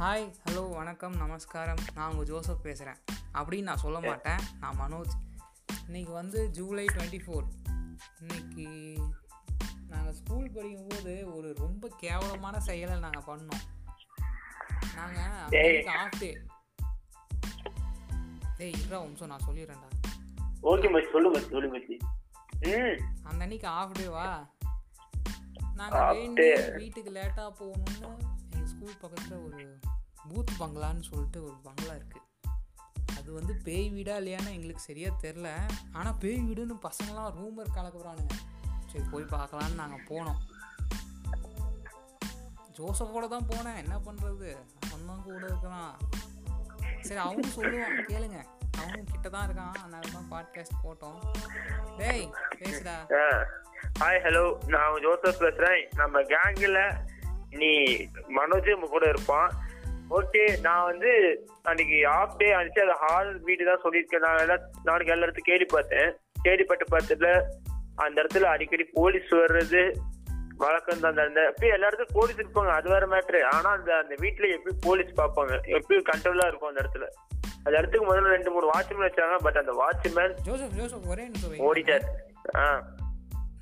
Hi hello வணக்கம் நமஸ்காரம். நான் உங்கள் ஜோசப் பேசுகிறேன் அப்படின்னு நான் சொல்ல மாட்டேன். நான் மனோஜ். இன்னைக்கு வந்து ஜூலை டுவெண்ட்டி ஃபோர் இன்னைக்கு நாங்கள் ஸ்கூல் படிக்கும்போது ஒரு ரொம்ப கேவலமான செயலை நாங்கள் பண்ணோம். நாங்கள் ஆஃப் டே டேய் இருடா நிமிஷம் நான் சொல்லிடுறேன்டா. ஓகே மச்சி சொல்லு மச்சி. சொல்லு மச்சி அந்த அன்னைக்கு ஆஃப் டேவா நாங்கள். வீட்டுக்கு லேட்டாக எங்கள் ஸ்கூல் பக்கத்தில் ஒரு பூத் பங்களான்னு சொல்லிட்டு ஒரு பங்களா இருக்குது அது வந்து பேய் வீடா இல்லையான்னு எங்களுக்கு சரியாக தெரில ஆனால் பேய் வீடுன்னு பசங்களாம் ரூமர் கலக்குறானுங்க. சரி போய் பார்க்கலான்னு நாங்கள் போனோம். ஜோசஃபோட தான் போனேன். என்ன பண்ணுறது அவன் கூட இருக்கலாம் சரி அவனும் சொல்லுவான் கேளுங்க. அவனும் கிட்ட தான் இருக்கான். அதனால தான் பாட்காஸ்ட் போட்டோம். டேய் பேசுடா. ஹாய் ஹலோ நான் ஜோசப் பேசுகிறேன் நம்ம கேங்கில் நீ மனோஜ் கூட இருப்பான். ஓகே நான் வந்து அன்னைக்கு ஆஃப் டே அனுப்பிச்சு அது ஹால் வீடு தான் சொல்லியிருக்கேன். நான் எல்லாம் நாளைக்கு எல்லா இடத்துக்கும் கேள்வி பார்த்தேன். கேள்விப்பட்டு பார்த்ததுல அந்த இடத்துல அடிக்கடி போலீஸ் வர்றது வழக்கம் தான் அந்த எப்பயும் எல்லா இடத்துக்கும் போலீஸ் இருப்பாங்க. அது வேற மேட்ரு ஆனா அந்த அந்த வீட்டுல எப்பயும் போலீஸ் பார்ப்பாங்க? எப்பயும் கண்ட்ரோலா இருக்கும் அந்த இடத்துல? அந்த இடத்துக்கு முதல்ல ரெண்டு மூணு வாட்ச்மேன் வச்சாங்க. பட் அந்த வாட்ச்மேன் ஜோசப் ஒரே ஓடிட்டார். ஆ.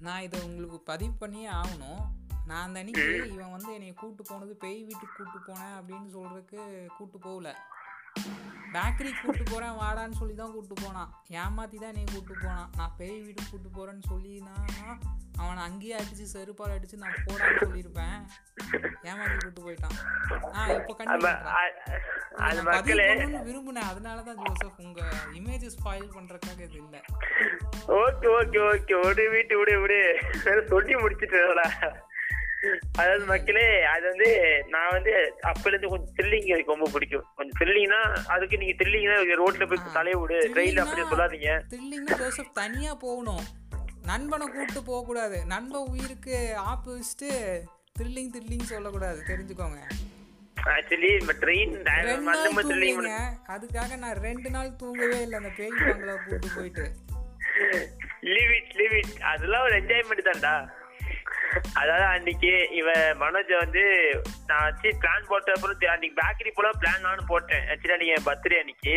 நான் இதை உங்களுக்கு பதிவு பண்ணியே ஆகணும். நான் அந்த அன்னைக்கு இவன் வந்து என்னை கூட்டு போனது பேய் வீட்டுக்கு கூட்டு போனேன் அப்படின்னு சொல்றதுக்கு கூட்டு போகல. பேக்கரி கூட்டு போறேன் வாடான்னு சொல்லி தான் கூட்டு போனான். ஏமாத்தி தான் என்னை கூட்டு போனான். நான் பேய் வீட்டுக்கு கூட்டு போறேன்னு சொல்லினா அவனை அங்கேயே அடிச்சு செருப்பால் அடிச்சு நான் போடான்னு சொல்லியிருப்பேன். ஏமாத்தி கூட்டு போயிட்டான். ஆ இப்போ கண்டிப்பா விரும்பினேன். அதனால தான் ஜோசப் உங்க இமேஜ் ஸ்பாயில் பண்றதுக்காக இது இல்லை. Okay okay okay. விடு வீட்டு விடு விடு சொல்லி முடிச்சிட்டேன்டா அதாவது மக்களே அது வந்து நான் வந்து அப்பல இருந்து கொஞ்சம் த்ரில்லிங் எனக்கு ரொம்ப பிடிக்கும். கொஞ்சம் த்ரில்லிங்னா அதுக்கு நீங்க த்ரில்லிங்னா ரோட்ல போய் தலைய விடு. ட்ரெயின்ல அப்படியே சொல்லாதீங்க. த்ரில்லிங்னா ஜோசப் தனியா போகணும். நண்பனை கூப்பிட்டு போகக்கூடாது. நண்பன் உயிருக்கு ஆப்பு வச்சுட்டு த்ரில்லிங் த்ரில்லிங் சொல்லக்கூடாது. தெரிஞ்சுக்கோங்க. ஆக்சுவலி நம்ம ட்ரெயின் த்ரில்லிங் அதுக்காக நான் ரெண்டு நாள் தூங்கவே இல்லை. அந்த பேய் பங்களா கூப்பிட்டு போயிட்டு. லீவ் இட் லீவ் இட் அதெல்லாம் ஒரு என்ஜாய்மெண்ட் தான்டா. அதாவது அன்னைக்கு இவன் மனோஜ் வந்து நான் வச்சு பிளான் போட்ட அப்புறம் அன்னைக்கு பேக்கரி போல பிளான் போட்டேன். ஆக்சுவலி அன்னைக்கு பர்த்டே அன்னைக்கு.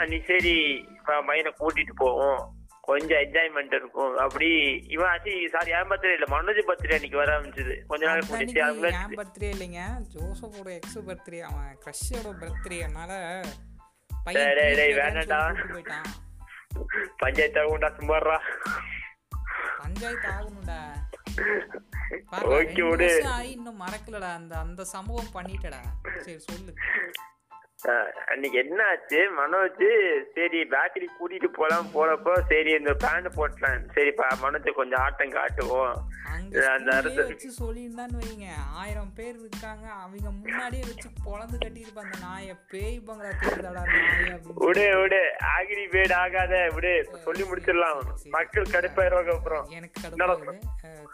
அன்னைக்கு சரி பையனை கூட்டிட்டு போவோம். கொஞ்சம் என்ஜாய்மெண்ட் இருக்கும். அப்படி இவன் ஆச்சு சாரி என் பர்த்டே இல்ல மனோஜ் பர்த்டே அன்னைக்கு வர ஆரம்பிச்சது. கொஞ்ச நாள் கூட்டிச்சு அவங்க என் பர்த்டே இல்லைங்க. ஜோசப்போட எக்ஸ் பர்த்டே அவன் க்ரஷோட பர்த்டே அதனால போயிட்டான். பஞ்சாயத்து ஆகும்டா சும்மாறா பஞ்சாயத்து ஆகணும்டா. ஆகி இன்னும் மறக்கலடா அந்த அந்த சம்பவம் பண்ணிட்டடா. சரி சொல்லு. அன்னைக்கு என்ன ஆச்சு மனோஜ் சரி பேக்கரி கூட்டிட்டு போலாம் போறப்போ சரி இந்த பேண்ட் போட்டலாம். சரிப்பா மனோஜ் கொஞ்சம் ஆட்டம் காட்டுவோம். அந்த வச்சு சொல்லியிருந்தான்னு வைங்க. ஆயிரம் பேர் இருக்காங்க. அவங்க முன்னாடியே வச்சு பொழந்து கட்டியிருப்ப. அந்த நாயை பேய் பங்களா அப்படின்னு விடு விடு. ஆகிரி பேடு ஆகாத. விடு. சொல்லி முடிச்சிடலாம். மக்கள் கடுப்பாயிருவாங்க அப்புறம். எனக்கு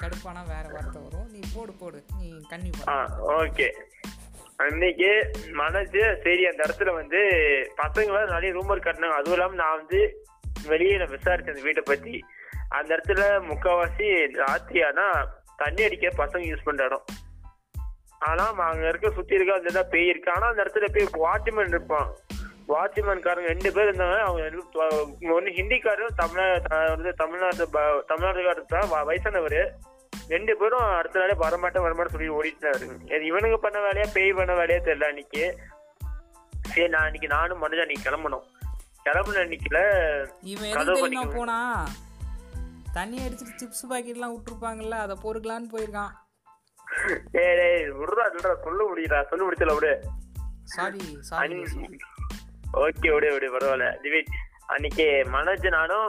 கடுப்பானா வேற வார்த்தை வரும். நீ போடு போடு. நீ கண்ணி ஓகே அன்னைக்கு மனசு சரி அந்த இடத்துல வந்து பசங்களை நிறைய ரூமர் கட்டினாங்க. அதுவும் இல்லாமல் நான் வந்து வெளியே நான் விசாரிச்சேன் அந்த வீட்டை பத்தி. அந்த இடத்துல முக்கால்வாசி ராத்திரி ஆனா தண்ணி அடிக்க பசங்க யூஸ் பண்ற இடம். ஆனா அங்க இருக்க சுத்தி இருக்க அந்த இடம் பேய் இருக்கு. ஆனா அந்த இடத்துல போய் வாட்ச்மேன் இருப்பான். வாட்ச்மேன்காரங்க ரெண்டு பேர் இருந்தாங்க. அவங்க ஒன்று ஹிந்திக்காரரும் தமிழ்நாடு வந்து தமிழ்நாடு தமிழ்நாட்டுக்காரர் தான். வயசானவர். ரெண்டு பேரும் அடுத்த நாளே வரமாட்டேன் வரமாட்டேன் சொல்லி ஓடிட்டாரு இது இவனுங்க பண்ண வேலையா பேய் பண்ண வேலையா தெரியல அன்னைக்கு. சரி நான் அன்னைக்கு நானும் மனுஜா அன்னைக்கு கிளம்பணும். கிளம்புன அன்னைக்குல இவன் கதவு படிக்கணும். போனா? தண்ணி அடிச்சுட்டு சிப்ஸ் பாக்கெட்லாம் விட்டுருப்பாங்கல்ல அதை பொறுக்கலான்னு போயிருக்கான். ஏய் டேய் விடுறா விடுறா சொல்ல முடியுதா? சொல்ல முடிச்சல விடு. சாரி சாரி ஓகே விடு விடு பரவாயில்ல. திவேட் அன்னைக்கு மனோஜ் நானும்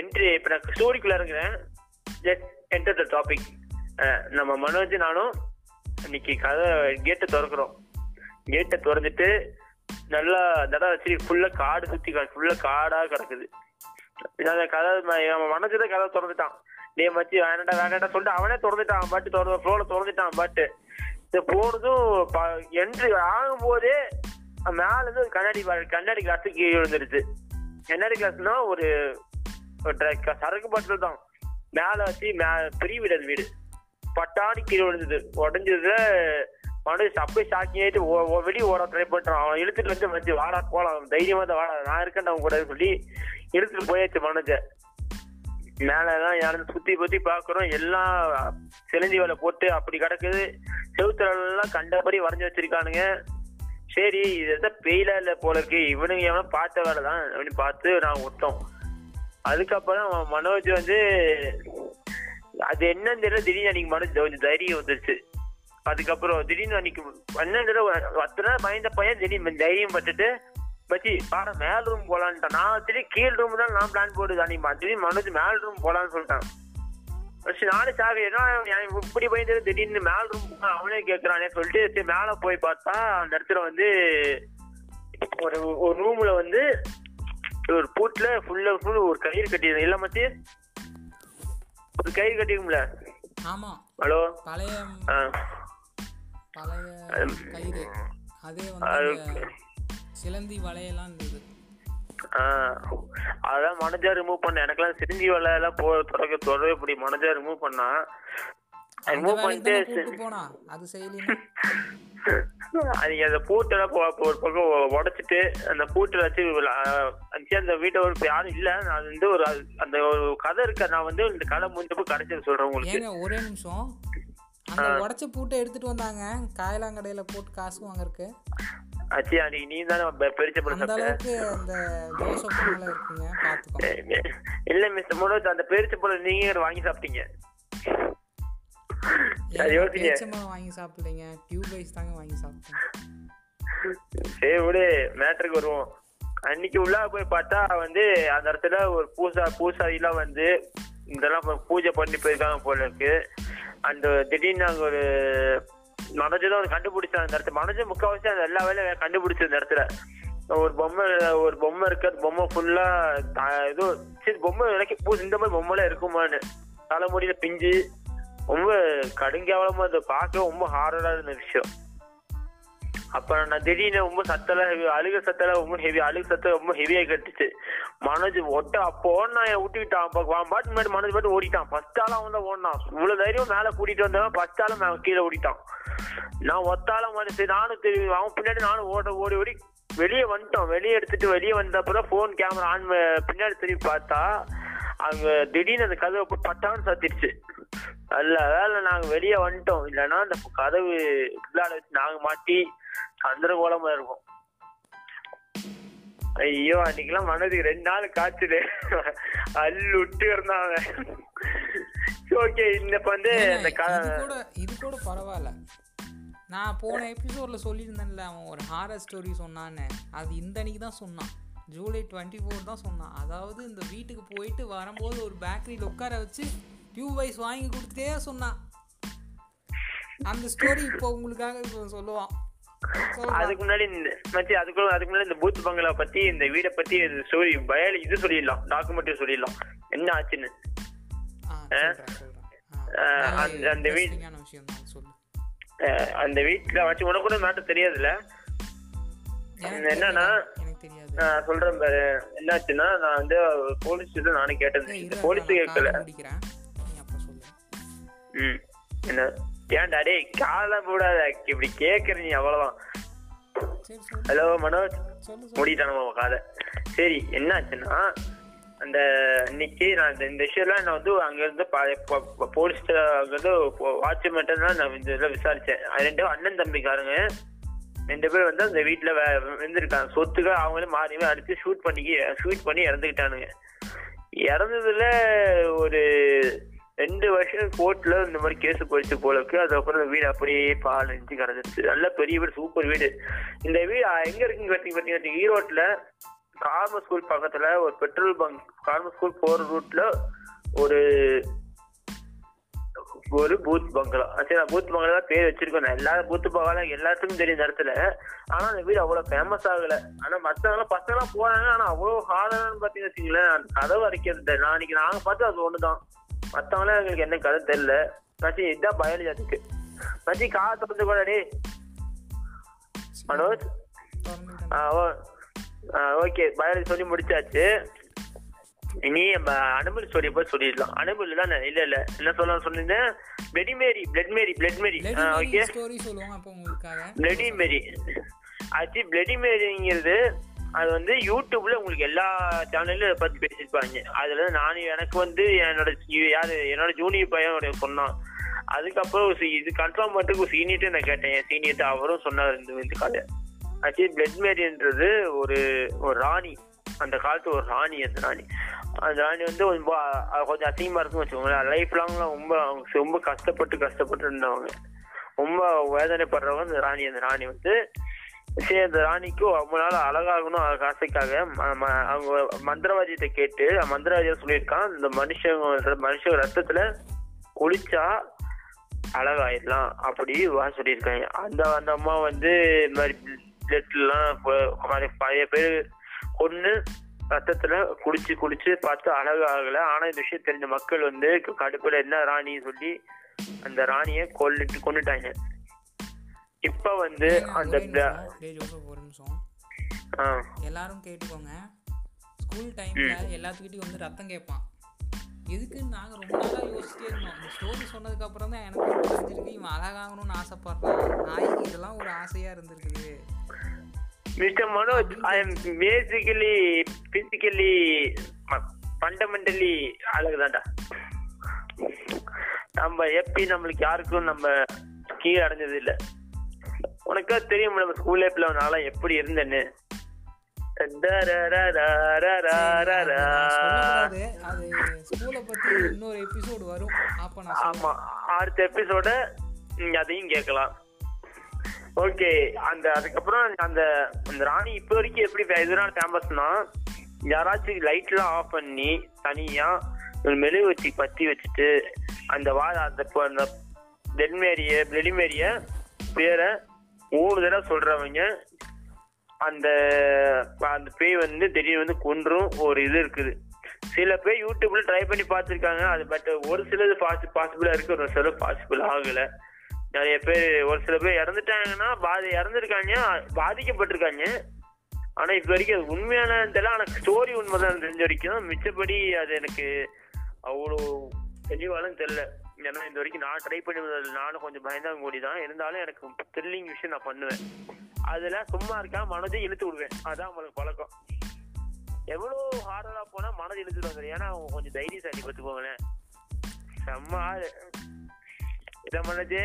என்ட்ரி இப்ப நான் ஸ்டோரிக்குள்ள இருக்கிறேன் ஜஸ்ட் என்டர் த டாபிக் நம்ம மனோஜ் நானும் அன்னைக்கு கதை கேட்டை திறக்கிறோம். கேட்டை திறந்துட்டு நல்லா தடவை வச்சு ஃபுல்லாக காடு சுற்றி ஃபுல்லாக காடாக கிடக்குது. அந்த கதை நம்ம மனோஜ் தான் கதை திறந்துட்டான். டே மச்சி வேணாண்டா வேணாண்டா சொல்லிட்டு அவனே திறந்துட்டான். அவன் பாட்டு திறந்து ஃப்ளோல திறந்துட்டான் பாட்டு. இது போனதும் என்ட்ரி ஆகும்போதே மேலேருந்து ஒரு கண்ணாடி கண்ணாடி கிளாஸ் கீழே விழுந்துருச்சு. கண்ணாடி கிளாஸ்னா ஒரு ஒரு சரக்கு பாட்டில் தான். மேல வச்சு மே பெரிய வீடு. அது வீடு பட்டாணி கீழே விழுந்தது. உடஞ்சதுல மனுஷன் அப்படியே ஷாக்கிங் ஆயிட்டு ஓ- ஓ- வெளியே ஓட ட்ரை பண்றான். அவன் இழுத்துட்டு வந்து வச்சு வாடா போலாம். தைரியமா தான் வாடா. நான் இருக்கேன் அவங்க கூட சொல்லி இழுத்துட்டு போயாச்சு மனுஷன். மேலே தான் யாரும் சுத்தி பத்தி பாக்குறோம். எல்லாம் செலஞ்சி வேலை போட்டு அப்படி கிடக்குது. செவுத்துல எல்லாம் கண்டபடி வரைஞ்சி வச்சிருக்கானுங்க. சரி இது எதாவது பெயிலா இல்ல போல இருக்கு. இவனுங்க எவனும் பார்த்த வேலை தான் அப்படின்னு பார்த்து நான் விட்டோம் அதுக்கப்புறம் மனோஜ் வந்து அது என்னன்னு தெரியல திடீர்னு அன்னைக்கு மனோஜ் கொஞ்சம் தைரியம் வந்துருச்சு. அதுக்கப்புறம் திடீர்னு அன்னைக்கு என்னன்னு தெரியல பத்து நாள் பயந்த பையன் திடீர்னு தைரியம் பட்டுட்டு மச்சி பாட மேல் ரூம் போலான்ட்டான். நான் திடீர் கீழ் ரூம் தான் நான் பிளான் போடுது அன்னைக்கு. திடீர்னு மனோஜ் மேல் ரூம் போலான்னு சொல்லிட்டான். ஃபர்ஸ்ட் நானும் சாவி ஏன்னா இப்படி பயந்து திடீர்னு மேல் ரூம் அவனே கேட்கறானே சொல்லிட்டு மேல போய் பார்த்தா அந்த இடத்துல வந்து ஒரு ஒரு ரூம்ல வந்து ஒரு பூட்ல ஃபுல்லா ஃபுல் ஒரு கயிறு கட்டியிருந்தேன். இல்ல மச்சி? ஒரு கயிறு கட்டிருக்கும்ல ஆமா. ஹலோ? பழைய பழைய கயிறு. அதே வந்து சிலந்தி வலையெல்லாம் இருந்தது. அதான் மனஜா ரிமூவ் பண்ண எனக்கெல்லாம் சிரிஞ்சி வேலை எல்லாம் போ தொடக்க தொடவே இப்படி மனஜா ரிமூவ் பண்ணா அது அதுக்கு அந்த பூட்டெல்லாம் போ- ஒரு பக்கம் உடைச்சிட்டு அந்த பூட்டை வச்சு அந்த வீட்டை ஒரு யாரும் இல்ல. நான் வந்து ஒரு அந்த ஒரு கதை இருக்கு? நான் வந்து இந்த கதை முடிஞ்சப்போ கடைசியில் சொல்றேன் உங்களுக்கு. ஒரே நிமிஷம். அந்த உடைச்ச பூட்டை எடுத்துட்டு வந்தாங்க. காயலாங்கடையில போட்டு காசு வாங்கறதுக்கு. அச்சி அன்னைக்கு நீ தானே பெருச்ச பாத்துக்கோ இல்ல மிஸ்டர் மனோஜ் அந்த பெருச்ச பழம் நீங்க வாங்கி சாப்பிட்டீங்க. யோசிங்க வாங்கி சாப்பிடலைங்க. டியூப் வைஸ் தாங்க வாங்கி சாப்பிட்டேன். சரி விடு. மேட்ருக்கு வருவோம். அன்னைக்கு உள்ள போய் பார்த்தா வந்து அந்த இடத்துல ஒரு பூசா பூசாரிலாம் வந்து இதெல்லாம் பூஜை பண்ணி போயிருக்காங்க போல இருக்கு. அந்த திடீர்னு அங்க ஒரு மனோஜ் தான் வந்து கண்டுபிடிச்சான் அந்த இடத்துல. மனோஜ் முக்கால்வாசி அந்த எல்லா வேலையும் கண்டுபிடிச்ச அந்த இடத்துல. ஒரு பொம்மை ஒரு பொம்மை இருக்கு அந்த பொம்மை ஃபுல்லா ஏதோ சரி பொம்மை எனக்கு பூ இந்த மாதிரி பொம்மைலாம் இருக்குமான்னு. தலைமுடியில பிஞ்சு ரொம்ப கடுங்கேவலமா அதை பார்க்க ரொம்ப ஹார்டா இருந்த விஷயம். அப்ப நான் திடீர்னு ரொம்ப சத்தெல்லாம் ஹெவி அழுக சத்தெல்லாம் ரொம்ப ஹெவி அழுக சத்தம் ரொம்ப ஹெவியா கட்டுச்சு மனோஜ் ஒட்ட அப்போ நான் என்னை விட்டுக்கிட்டான் அப்ப அவன் பாட்டு முன்னாடி மனோஜ் பாட்டு ஓடிட்டான். ஃபர்ஸ்ட் ஆளா அவன் தான் ஓடினான். இவ்வளவு தைரியம் மேல கூட்டிட்டு வந்தவன் ஃபர்ஸ்ட் ஆள அவன் கீழே ஓடிட்டான். நான் ஒத்தால மாதிரி சரி நானும் தெரியும் அவன் பின்னாடி நானும் ஓட ஓடி ஓடி வெளியே வந்துட்டோம். வெளியே எடுத்துட்டு வெளியே வந்தப்பறம் ஃபோன் கேமரா ஆன் பின்னாடி திரும்பி பார்த்தா அங்க திடீர்னு அந்த கதவை பட்டான்னு சத்திடுச்சு. அல்ல வேலை நாங்க வெளியே வந்துட்டோம். இல்லைன்னா அந்த கதவு உள்ளால வச்சு நாங்க மாட்டி சந்திரகோலமா இருக்கும். ஐயோ அன்னைக்கெல்லாம் மனதுக்கு ரெண்டு நாள் காய்ச்சல் அள்ளு விட்டு இருந்தான் ஓகே இந்த வந்து இந்த கூட இது கூட பரவாயில்ல. நான் போன எபிசோட்ல சொல்லியிருந்தேன்ல அவன் ஒரு ஹாரர் ஸ்டோரி சொன்னான்னு. அது இந்த அன்னைக்கு தான் சொன்னான். ஜூலை டுவெண்ட்டி ஃபோர் தான் சொன்னான். அதாவது இந்த வீட்டுக்கு போயிட்டு வரும்போது ஒரு பேக்கரியில் உட்கார வச்சு டியூப் வைஸ் வாங்கி கொடுத்துட்டே சொன்னான். அந்த ஸ்டோரி இப்போ உங்களுக்காக இப்போ சொல்லுவான். அதுக்கு முன்னாடி இந்த மச்சி அதுக்குள்ள அதுக்கு முன்னாடி இந்த பூத் பங்களா பத்தி இந்த வீடை பத்தி ஸ்டோரி பயாலி இது சொல்லிடலாம் டாக்குமெண்ட்ரி சொல்லிடலாம். என்ன ஆச்சுன்னு? அந்த- அந்த வீ- விஷயம் தான் சொல்லு. அஹ் அந்த வீட்டுல வச்சு உனக்கு கூட மேட்டர் தெரியாதுல்ல? என்னன்னா நான் சொல்றேன் பாரு என்னாச்சுன்னா நான் வந்து போலீஸ் நானே கேட்டேன் போலீஸ் கேட்கல. ம். என்ன? ஏன்டா டேய் காலம் போடாத இப்படி கேக்குற நீ சொல்லு. ஹலோ மனோஜ். சொல்லு சொல்லு. முடிட்டான உன் காதை சரி என்னாச்சுன்னா அந்த இன்னைக்கு நான் இந்த- விஷயம்லாம் நான் வந்து அங்க இருந்து போலீஸ் அங்க இருந்து வாட்ச்மேன் தான் நான் இந்த இதெல்லாம் விசாரிச்சேன் அது ரெண்டு அண்ணன் தம்பிக்காரங்க. ரெண்டு பேர் வந்து அந்த வீட்டுல இருந்திருக்காங்க. சொத்துக்கள் அவங்களே மாறி அடிச்சு ஷூட் பண்ணி ஷூட் பண்ணி இறந்துக்கிட்டானுங்க. இறந்ததுல ஒரு ரெண்டு வருஷம் கோர்ட்ல இந்த மாதிரி கேஸ் போயிடுச்சு போல இருக்கு. அதுக்கப்புறம் இந்த வீடு அப்படியே பால் இஞ்சி கிடந்துச்சு நல்ல பெரிய வீடு சூப்பர் வீடு. இந்த வீடு எங்க இருக்குன்னு பார்த்தீங்க பார்த்தீங்கன்னா ஈரோட்ல கார்ம ஸ்கூல் பக்கத்துல ஒரு பெட்ரோல் பங்க் கார்ம ஸ்கூல் போற ரூட்ல ஒரு ஒரு பூத் பங்களா. சரி நான் பூத் பங்களா தான் பேர் வச்சிருக்கேன். நான் எல்லா பூத் பங்களா எல்லாத்துக்கும் தெரியும் இந்த இடத்துல. ஆனா அந்த வீடு அவ்வளவு ஃபேமஸ் ஆகல. ஆனா மத்தவங்க பசங்க எல்லாம் போறாங்க. ஆனா அவ்வளவு ஹார்டானு பாத்தீங்கன்னு வச்சுங்களேன் கதவு அரைக்கிறது நான் அன்னைக்கு நாங்க பார்த்து அது ஒண்ணுதான். மத்தவங்களாம் எங்களுக்கு என்ன கதை தெரியல. மச்சி இதுதான் பயாலஜி அதுக்கு. மச்சி காசு திறந்து கூட டேய் மனோஜ். ஆ ஓ ஓகே பயாலஜி சொல்லி முடிச்சாச்சு. நீ நம்ம அனுபல் ஸ்டோரி போய் சொல்லிடலாம். அனுபல் தானே? இல்ல இல்ல. என்ன சொல்ல சொன்னீங்க? Bloody Mary blood Mary blood Mary okay story சொல்லுவோம் அப்போ உங்களுக்காக. பிளடி மேரி ஆக்சுவலி பிளடி மேரிங்கிறது அது வந்து யூடியூப்ல உங்களுக்கு எல்லா சேனல்லும் இதை பத்தி பேசியிருப்பாங்க. அதுல நானும் எனக்கு வந்து என்னோட யாரு என்னோட ஜூனியர் பையனோட சொன்னான் அதுக்கப்புறம் இது கன்ஃபார்ம் பண்ணுறதுக்கு ஒரு சீனியர்ட்டு நான் கேட்டேன். என் சீனியர்ட்டு அவரும் சொன்னார் இந்த இந்த கதை. ஆக்சுவலி பிளட் மேரின்றது ஒரு ஒரு ராணி. அந்த காலத்து ஒரு ராணி அந்த ராணி. அந்த ராணி வந்து ரொம்ப கொஞ்சம் அசிங்கமாக இருக்குன்னு வச்சுக்கோங்களேன். லைஃப் லாங்லாம் ரொம்ப அவங்க ரொம்ப கஷ்டப்பட்டு கஷ்டப்பட்டு இருந்தவங்க. ரொம்ப வேதனைப்படுறவங்க அந்த ராணி. அந்த ராணி வந்து சரி அந்த ராணிக்கும் ரொம்ப நாள் அழகாகணும் அழகு ஆசைக்காக. ம- அவங்க மந்திரவாதியத்தை கேட்டு மந்திரவாதியை சொல்லியிருக்கான். இந்த மனுஷங்க மனுஷ ரத்தத்துல குளிச்சா அழகாயிடலாம் அப்படி வா சொல்லியிருக்காங்க. அந்த அந்த அம்மா வந்து இந்த மாதிரி பிளட்லாம் பழைய பேர் கொன்று ரத்தத்துல குளிச்சு குளிச்சு பார்த்து அழகு ஆகல. ஆனா இந்த விஷயம் தெரிஞ்ச மக்கள் வந்து கடுப்புல என்ன ராணின்னு சொல்லி அந்த ராணியை கொல்லிட்டு கொண்டுட்டாங்க இப்ப வந்து அந்த ஒரே நிமிஷம். எல்லாரும் கேட்டுக்கோங்க. ஸ்கூல் டைம்ல எல்லாத்துக்கிட்டையும் வந்து ரத்தம் கேட்பான். எதுக்குன்னு நாங்க ரொம்ப நாளா யோசிச்சிட்டே இருந்தோம். இந்த ஸ்டோரி சொன்னதுக்கு அப்புறம் தான் எனக்கு தெரிஞ்சிருக்கு இவன் அழகாகணும்னு ஆசைப்படுறான். நாய்க்கு இதெல்லாம் ஒரு ஆசையா இருந்திருக்குது. Mister Manoj I am basically physically fundamentally அழகுதான்டா. நம்ம எப்படி நம்மளுக்கு யாருக்கும் நம்ம கீழே அடைஞ்சது இல்ல. உனக்கா தெரியும் நம்ம ஸ்கூல் லைஃப்ல நான்லாம் எப்படி இருந்தேன்னு. இன்னொரு எபிசோடு வரும். ஆமா அடுத்த எபிசோட நீங்க அதையும் கேட்கலாம். ஓகே அந்த அதுக்கப்புறம் அந்த அந்த ராணி இப்போ வரைக்கும் எப்படி எதிரான ஃபேமஸ்னா யாராச்சும் லைட்லாம் ஆஃப் பண்ணி தனியா மெழுகு வச்சு பத்தி வச்சுட்டு அந்த வா அந்த அந்த டென்மேரிய பிளெடிமேரிய பேரை மூணு தடவை சொல்றவங்க அந்த அந்த பேய் வந்து திடீர்னு வந்து கொன்றும் ஒரு இது இருக்குது. சில பேர் யூடியூப்ல ட்ரை பண்ணி பார்த்துருக்காங்க. அது பட் ஒரு சிலது பாசி பாசிபிளா இருக்கு ஒரு சில பாசிபிள் ஆகல. நிறைய பேர் ஒரு சில பேர் இறந்துட்டாங்கன்னா பாதி இறந்துருக்காங்க பாதிக்கப்பட்டிருக்காங்க. ஆனா இப்ப வரைக்கும் அது உண்மையான தெரியல. ஆனா ஸ்டோரி உண்மைதான் தெரிஞ்ச வரைக்கும் மிச்சப்படி அது எனக்கு அவ்வளோ தெளிவாலும் தெரியல. ஏன்னா இந்த வரைக்கும் நான் ட்ரை பண்ணி நானும் கொஞ்சம் பயந்தாங்க கூடி தான் இருந்தாலும் எனக்கு த்ரில்லிங் விஷயம் நான் பண்ணுவேன். அதுல சும்மா இருக்கா மனதை இழுத்து விடுவேன். அதான் உங்களுக்கு பழக்கம். எவ்வளவு ஹார்டரா போனா மனதை இழுத்துட்டு வந்துடும் ஏன்னா அவங்க கொஞ்சம் தைரியசாலி பார்த்துக்கோங்களேன். செம்ம ஆளு. இதை மனதே.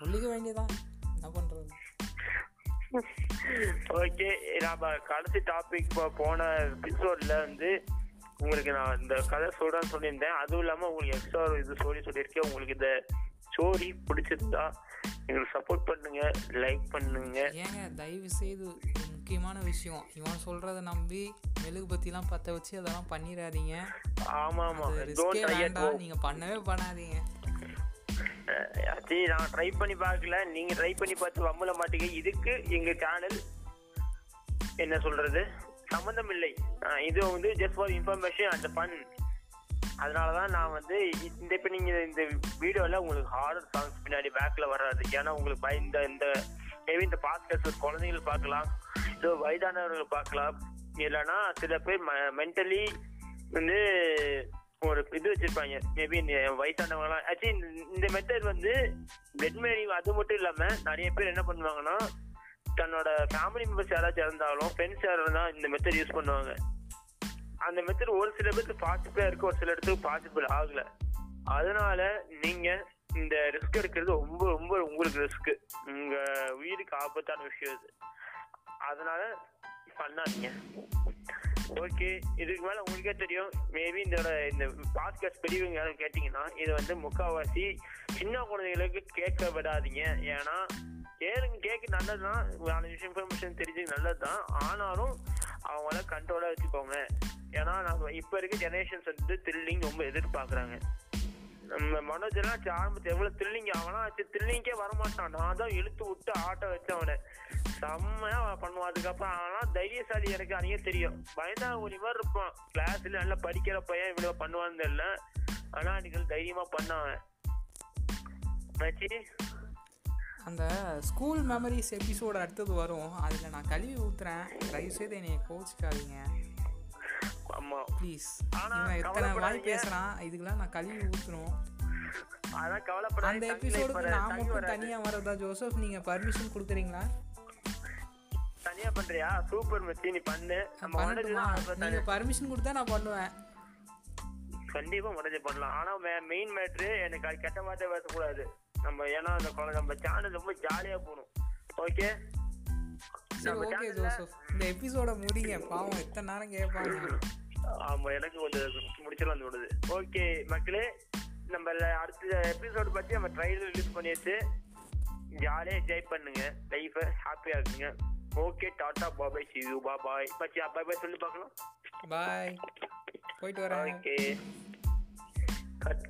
சொல்லிக்க வேண்டியதான் என்ன பண்றது? ஓகே நாம கடைசி டாபிக் போன எபிசோட்ல வந்து உங்களுக்கு நான் இந்த கதை சொல்றேன்னு சொல்லியிருந்தேன். அதுவும் இல்லாம உங்களுக்கு எக்ஸ்ட்ரா ஒரு இது ஸ்டோரி சொல்லியிருக்கேன். உங்களுக்கு இந்த ஸ்டோரி பிடிச்சிருந்தா எங்களுக்கு சப்போர்ட் பண்ணுங்க லைக் பண்ணுங்க. ஏங்க தயவு செய்து முக்கியமான விஷயம். இவன் சொல்றத நம்பி மெழுகுபத்திலாம் பத்த வச்சு அதெல்லாம் பண்ணிடாதீங்க. ஆமா ஆமா நீங்க பண்ணவே பண்ணாதீங்க. நான் ட்ரை பண்ணி பார்க்கல. நீங்க ட்ரை பண்ணி பார்த்து வம்பல மாட்டீங்க இதுக்கு எங்க சேனல் என்ன சொல்றது? சம்பந்தம் இல்லை இது வந்து just for information and fun அதனாலதான் நான் வந்து இந்த இப்ப நீங்க இந்த வீடியோல உங்களுக்கு ஹாரர் சாங்ஸ் பின்னாடி பேக்ல வராது ஏன்னா உங்களுக்கு பய இந்த இந்த மேபி இந்த பாட்காஸ்ட் குழந்தைகள் பார்க்கலாம் இதோ வயதானவர்கள் பார்க்கலாம். இல்லைன்னா சில பேர் மென்டலி வந்து ஒரு இது வச்சிருப்பாங்க. மேபி இந்த வயசானவங்கலாம் ஆக்சுவலி இந்த மெத்தட் வந்து பெட் மேரி அது மட்டும் இல்லாம நிறைய பேர் என்ன பண்ணுவாங்கன்னா தன்னோட ஃபேமிலி மெம்பர்ஸ் யாராச்சும் இறந்தாலும் ஃப்ரெண்ட்ஸ் யாரும் இந்த மெத்தட் யூஸ் பண்ணுவாங்க. அந்த மெத்தட் ஒரு சில பேருக்கு பாசிபிளா இருக்கு ஒரு சில இடத்துக்கு பாசிபிள் ஆகல. அதனால நீங்க இந்த ரிஸ்க் எடுக்கிறது ரொம்ப ரொம்ப உங்களுக்கு ரிஸ்க் உங்க உயிருக்கு ஆபத்தான விஷயம் இது. அதனால பண்ணாதீங்க. ஓகே இதுக்கு மேல உங்களுக்கே தெரியும். மேபி இந்த இந்த பாட்காஸ்ட் பெரியவங்க யாரும் கேட்டீங்கன்னா இது வந்து முக்காவாசி சின்ன குழந்தைகளுக்கு கேட்க விடாதீங்க. ஏன்னா கேளுங்க கேட்க நல்லதுதான் நாலு விஷயம் இன்ஃபர்மேஷன் தெரிஞ்சு நல்லதுதான். ஆனாலும் அவங்கள கண்ட்ரோலா வச்சுக்கோங்க. ஏன்னா நம்ம இப்ப இருக்க ஜெனரேஷன்ஸ் வந்து த்ரில்லிங் ரொம்ப எதிர்பார்க்கறாங்க. நம்ம மனோஜ் எல்லாம் ஆரம்பத்து எவ்வளவு த்ரில்லிங் அவனா த்ரில்லிங்கே வரமாட்டான். நான் தான் இழுத்து விட்டு ஆட்ட வச்சேன் அவனை. செம்மையா பண்ணுவான். அதுக்கப்புறம் ஆனா தைரியசாலி எனக்கு அன்னைக்கே தெரியும். பயந்தா ஒரு மாதிரி இருப்பான். கிளாஸ்ல நல்லா படிக்கிற பையன் இவ்வளவு பண்ணுவான்னு தெரியல. ஆனா அன்னைக்கு தைரியமா பண்ணான் அந்த ஸ்கூல் மெமரிஸ் எபிசோடு அடுத்தது வரும். அதில் நான் கழுவி ஊத்துறேன். தயவு செய்து என்னை கோச்சிக்காதீங்க ப்ளீஸ் இவன் எத்தனை வாய். பேசுறான்? இதுக்கெல்லாம் நான் கழுவி ஊற்றணும் அதான் அந்த எபிசோடுக்கு நான் மட்டும் தனியா வரதா ஜோசப்? நீங்க பர்மிஷன் கொடுக்குறீங்களா? தனியா பண்றியா? சூப்பர் மச்சி நீ பண்ணு. நீங்க பர்மிஷன் கொடுத்தா நான் பண்ணுவேன். கண்டிப்பா உடனே பண்ணலாம். ஆனா மெயின் மேட்ரு எனக்கு கெட்ட வார்த்தை பேசக்கூடாது. நம்ம ஏன்னா அந்த குழந்தை நம்ம சேனல் ரொம்ப ஜாலியா போகணும் ஓகே சரி ஓகே ஜோசப். இந்த எபிசோட முடிங்க. பாவம் எத்தனை நேரம் எனக்கு கொஞ்சம் முடிச்சிடலாம் தோணுது ஓகே மக்களே நம்ம அடுத்த எபிசோடு பற்றி நம்ம ட்ரைலர் ரிலீஸ் பண்ணியாச்சு. ஜாலியாக என்ஜாய் பண்ணுங்க. லைஃபை ஹாப்பியாக இருக்குங்க. Okay tata bye bye see you bye bye பச்சி பாய் பாய் சொல்லி பார்க்கலாம். பாய் போயிட்டு வரேன். Okay cut